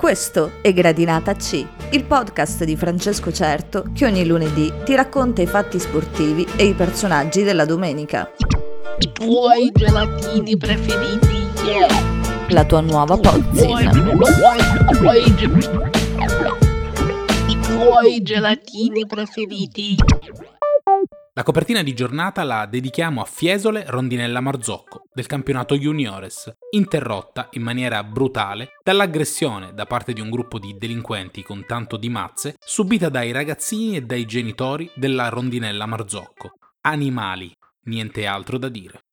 Questo è Gradinata C, il podcast di Francesco Certo che ogni lunedì ti racconta i fatti sportivi e i personaggi della domenica. I tuoi gelatini preferiti. La tua nuova pozzina. I tuoi gelatini preferiti. La copertina di giornata la dedichiamo a Fiesole Rondinella Marzocco del campionato Juniores, interrotta in maniera brutale dall'aggressione da parte di un gruppo di delinquenti con tanto di mazze subita dai ragazzini e dai genitori della Rondinella Marzocco. Animali, niente altro da dire.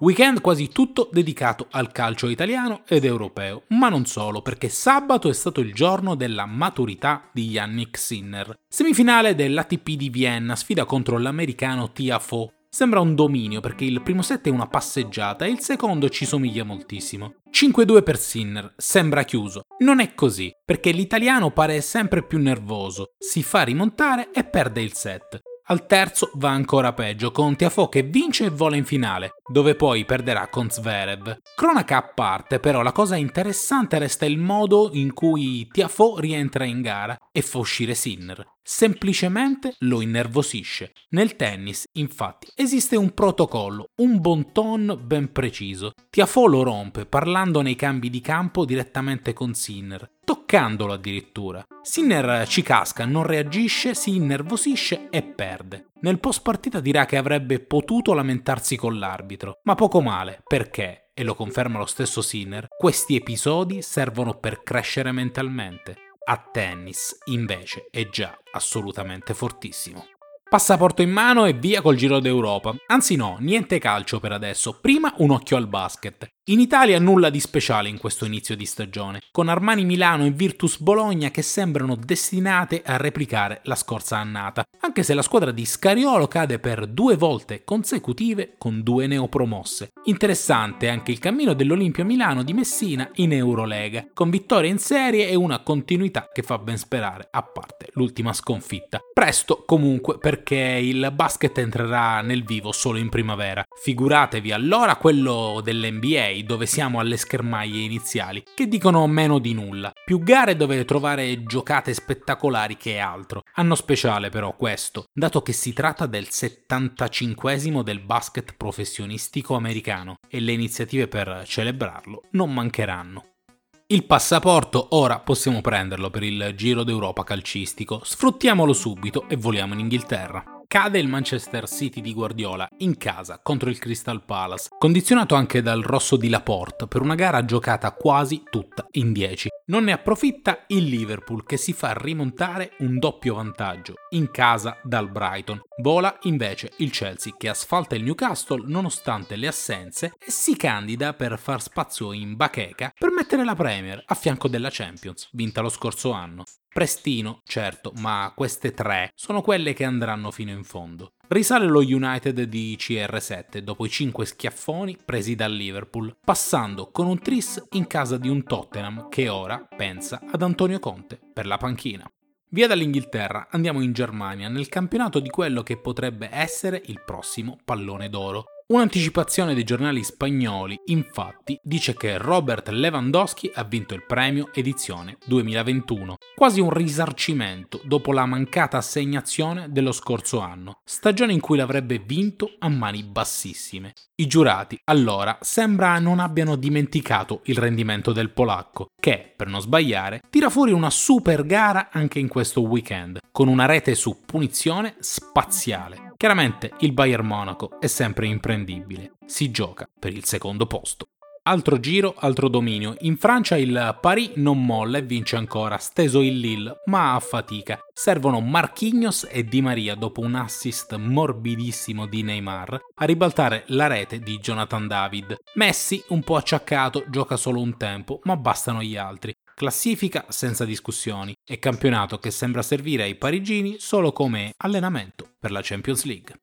Weekend quasi tutto dedicato al calcio italiano ed europeo, ma non solo, perché sabato è stato il giorno della maturità di Yannick Sinner. Semifinale dell'ATP di Vienna, sfida contro l'americano Tiafoe. Sembra un dominio perché il primo set è una passeggiata e il secondo ci somiglia moltissimo. 5-2 per Sinner, sembra chiuso. Non è così, perché l'italiano pare sempre più nervoso, si fa rimontare e perde il set. Al terzo va ancora peggio, con Tiafoe che vince e vola in finale, dove poi perderà con Zverev. Cronaca a parte, però la cosa interessante resta il modo in cui Tiafoe rientra in gara e fa uscire Sinner. Semplicemente lo innervosisce. Nel tennis, infatti, esiste un protocollo, un bon ton ben preciso. Tiafoe lo rompe parlando nei cambi di campo direttamente con Sinner, toccandolo addirittura. Sinner ci casca, non reagisce, si innervosisce e perde. Nel post partita dirà che avrebbe potuto lamentarsi con l'arbitro, ma poco male, perché, e lo conferma lo stesso Sinner, questi episodi servono per crescere mentalmente. A tennis, invece, è già assolutamente fortissimo. Passaporto in mano e via col Giro d'Europa. Anzi no, niente calcio per adesso, prima un occhio al basket. In Italia nulla di speciale in questo inizio di stagione, con Armani Milano e Virtus Bologna che sembrano destinate a replicare la scorsa annata, anche se la squadra di Scariolo cade per due volte consecutive con due neopromosse. Interessante anche il cammino dell'Olimpia Milano di Messina in Eurolega, con vittorie in serie e una continuità che fa ben sperare, a parte l'ultima sconfitta. Presto comunque perché il basket entrerà nel vivo solo in primavera. Figuratevi allora quello dell'NBA dove siamo alle schermaglie iniziali, che dicono meno di nulla. Più gare dove trovare giocate spettacolari che altro. Hanno speciale però questo, dato che si tratta del 75 del basket professionistico americano e le iniziative per celebrarlo non mancheranno. Il passaporto ora possiamo prenderlo per il Giro d'Europa calcistico, sfruttiamolo subito e voliamo in Inghilterra. Cade il Manchester City di Guardiola in casa contro il Crystal Palace, condizionato anche dal rosso di Laporte per una gara giocata quasi tutta in 10. Non ne approfitta il Liverpool che si fa rimontare un doppio vantaggio in casa dal Brighton. Vola invece il Chelsea che asfalta il Newcastle nonostante le assenze e si candida per far spazio in bacheca per mettere la Premier a fianco della Champions, vinta lo scorso anno. Prestino, certo, ma queste tre sono quelle che andranno fino in fondo. Risale lo United di CR7 dopo i 5 schiaffoni presi dal Liverpool, passando con un tris in casa di un Tottenham che ora pensa ad Antonio Conte per la panchina. Via dall'Inghilterra andiamo in Germania nel campionato di quello che potrebbe essere il prossimo pallone d'oro. Un'anticipazione dei giornali spagnoli, infatti, dice che Robert Lewandowski ha vinto il premio edizione 2021, quasi un risarcimento dopo la mancata assegnazione dello scorso anno, stagione in cui l'avrebbe vinto a mani bassissime. I giurati, allora, sembra non abbiano dimenticato il rendimento del polacco, che, per non sbagliare, tira fuori una super gara anche in questo weekend, con una rete su punizione spaziale. Chiaramente il Bayern Monaco è sempre imprendibile, si gioca per il secondo posto. Altro giro, altro dominio. In Francia il Paris non molla e vince ancora, steso il Lille, ma a fatica. Servono Marquinhos e Di Maria dopo un assist morbidissimo di Neymar a ribaltare la rete di Jonathan David. Messi, un po' acciaccato, gioca solo un tempo, ma bastano gli altri. Classifica senza discussioni e campionato che sembra servire ai parigini solo come allenamento per la Champions League.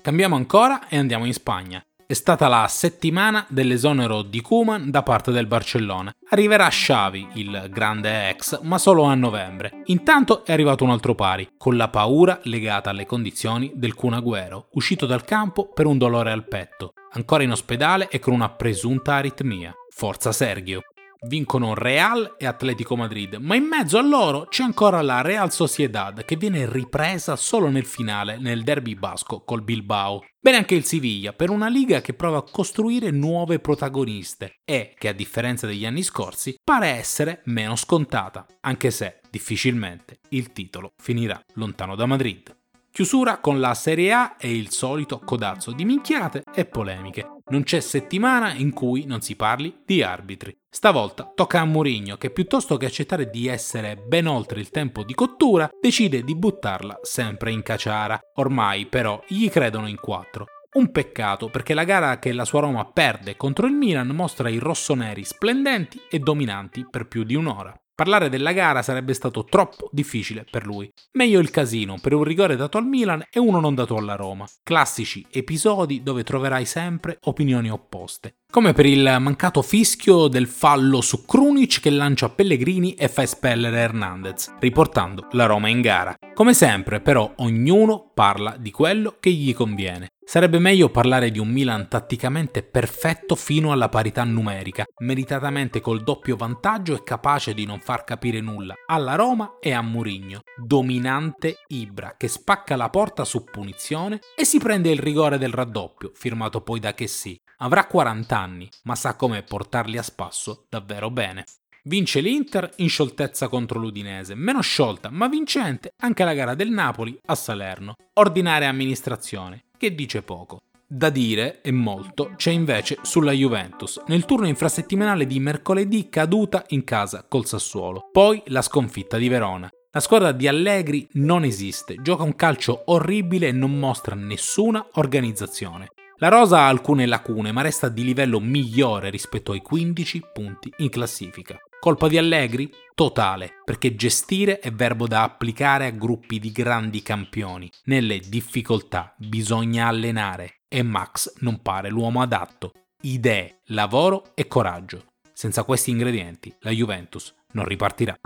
Cambiamo ancora e andiamo in Spagna. È stata la settimana dell'esonero di Kuman da parte del Barcellona. Arriverà Xavi, il grande ex, ma solo a novembre. Intanto è arrivato un altro pari, con la paura legata alle condizioni del Kun Agüero, uscito dal campo per un dolore al petto, ancora in ospedale e con una presunta aritmia. Forza Sergio. Vincono Real e Atletico Madrid, ma in mezzo a loro c'è ancora la Real Sociedad che viene ripresa solo nel finale nel derby basco col Bilbao. Bene anche il Siviglia per una liga che prova a costruire nuove protagoniste e che a differenza degli anni scorsi pare essere meno scontata, anche se difficilmente il titolo finirà lontano da Madrid. Chiusura con la Serie A e il solito codazzo di minchiate e polemiche. Non c'è settimana in cui non si parli di arbitri. Stavolta tocca a Mourinho che piuttosto che accettare di essere ben oltre il tempo di cottura, decide di buttarla sempre in caciara. Ormai però gli credono in quattro. Un peccato perché la gara che la sua Roma perde contro il Milan mostra i rossoneri splendenti e dominanti per più di un'ora. Parlare della gara sarebbe stato troppo difficile per lui. Meglio il casino per un rigore dato al Milan e uno non dato alla Roma. Classici episodi dove troverai sempre opinioni opposte. Come per il mancato fischio del fallo su Krunic che lancia Pellegrini e fa espellere Hernandez, riportando la Roma in gara. Come sempre, però, ognuno parla di quello che gli conviene. Sarebbe meglio parlare di un Milan tatticamente perfetto fino alla parità numerica, meritatamente col doppio vantaggio e capace di non far capire nulla alla Roma e a Murigno. Dominante Ibra che spacca la porta su punizione e si prende il rigore del raddoppio, firmato poi da Chessy. Avrà 40 anni, ma sa come portarli a spasso davvero bene. Vince l'Inter in scioltezza contro l'Udinese, meno sciolta ma vincente anche la gara del Napoli a Salerno. Ordinaria amministrazione, che dice poco. Da dire, e molto, c'è invece sulla Juventus, nel turno infrasettimanale di mercoledì caduta in casa col Sassuolo. Poi la sconfitta di Verona. La squadra di Allegri non esiste, gioca un calcio orribile e non mostra nessuna organizzazione. La rosa ha alcune lacune, ma resta di livello migliore rispetto ai 15 punti in classifica. Colpa di Allegri? Totale, perché gestire è verbo da applicare a gruppi di grandi campioni. Nelle difficoltà bisogna allenare e Max non pare l'uomo adatto. Idee, lavoro e coraggio. Senza questi ingredienti la Juventus non ripartirà.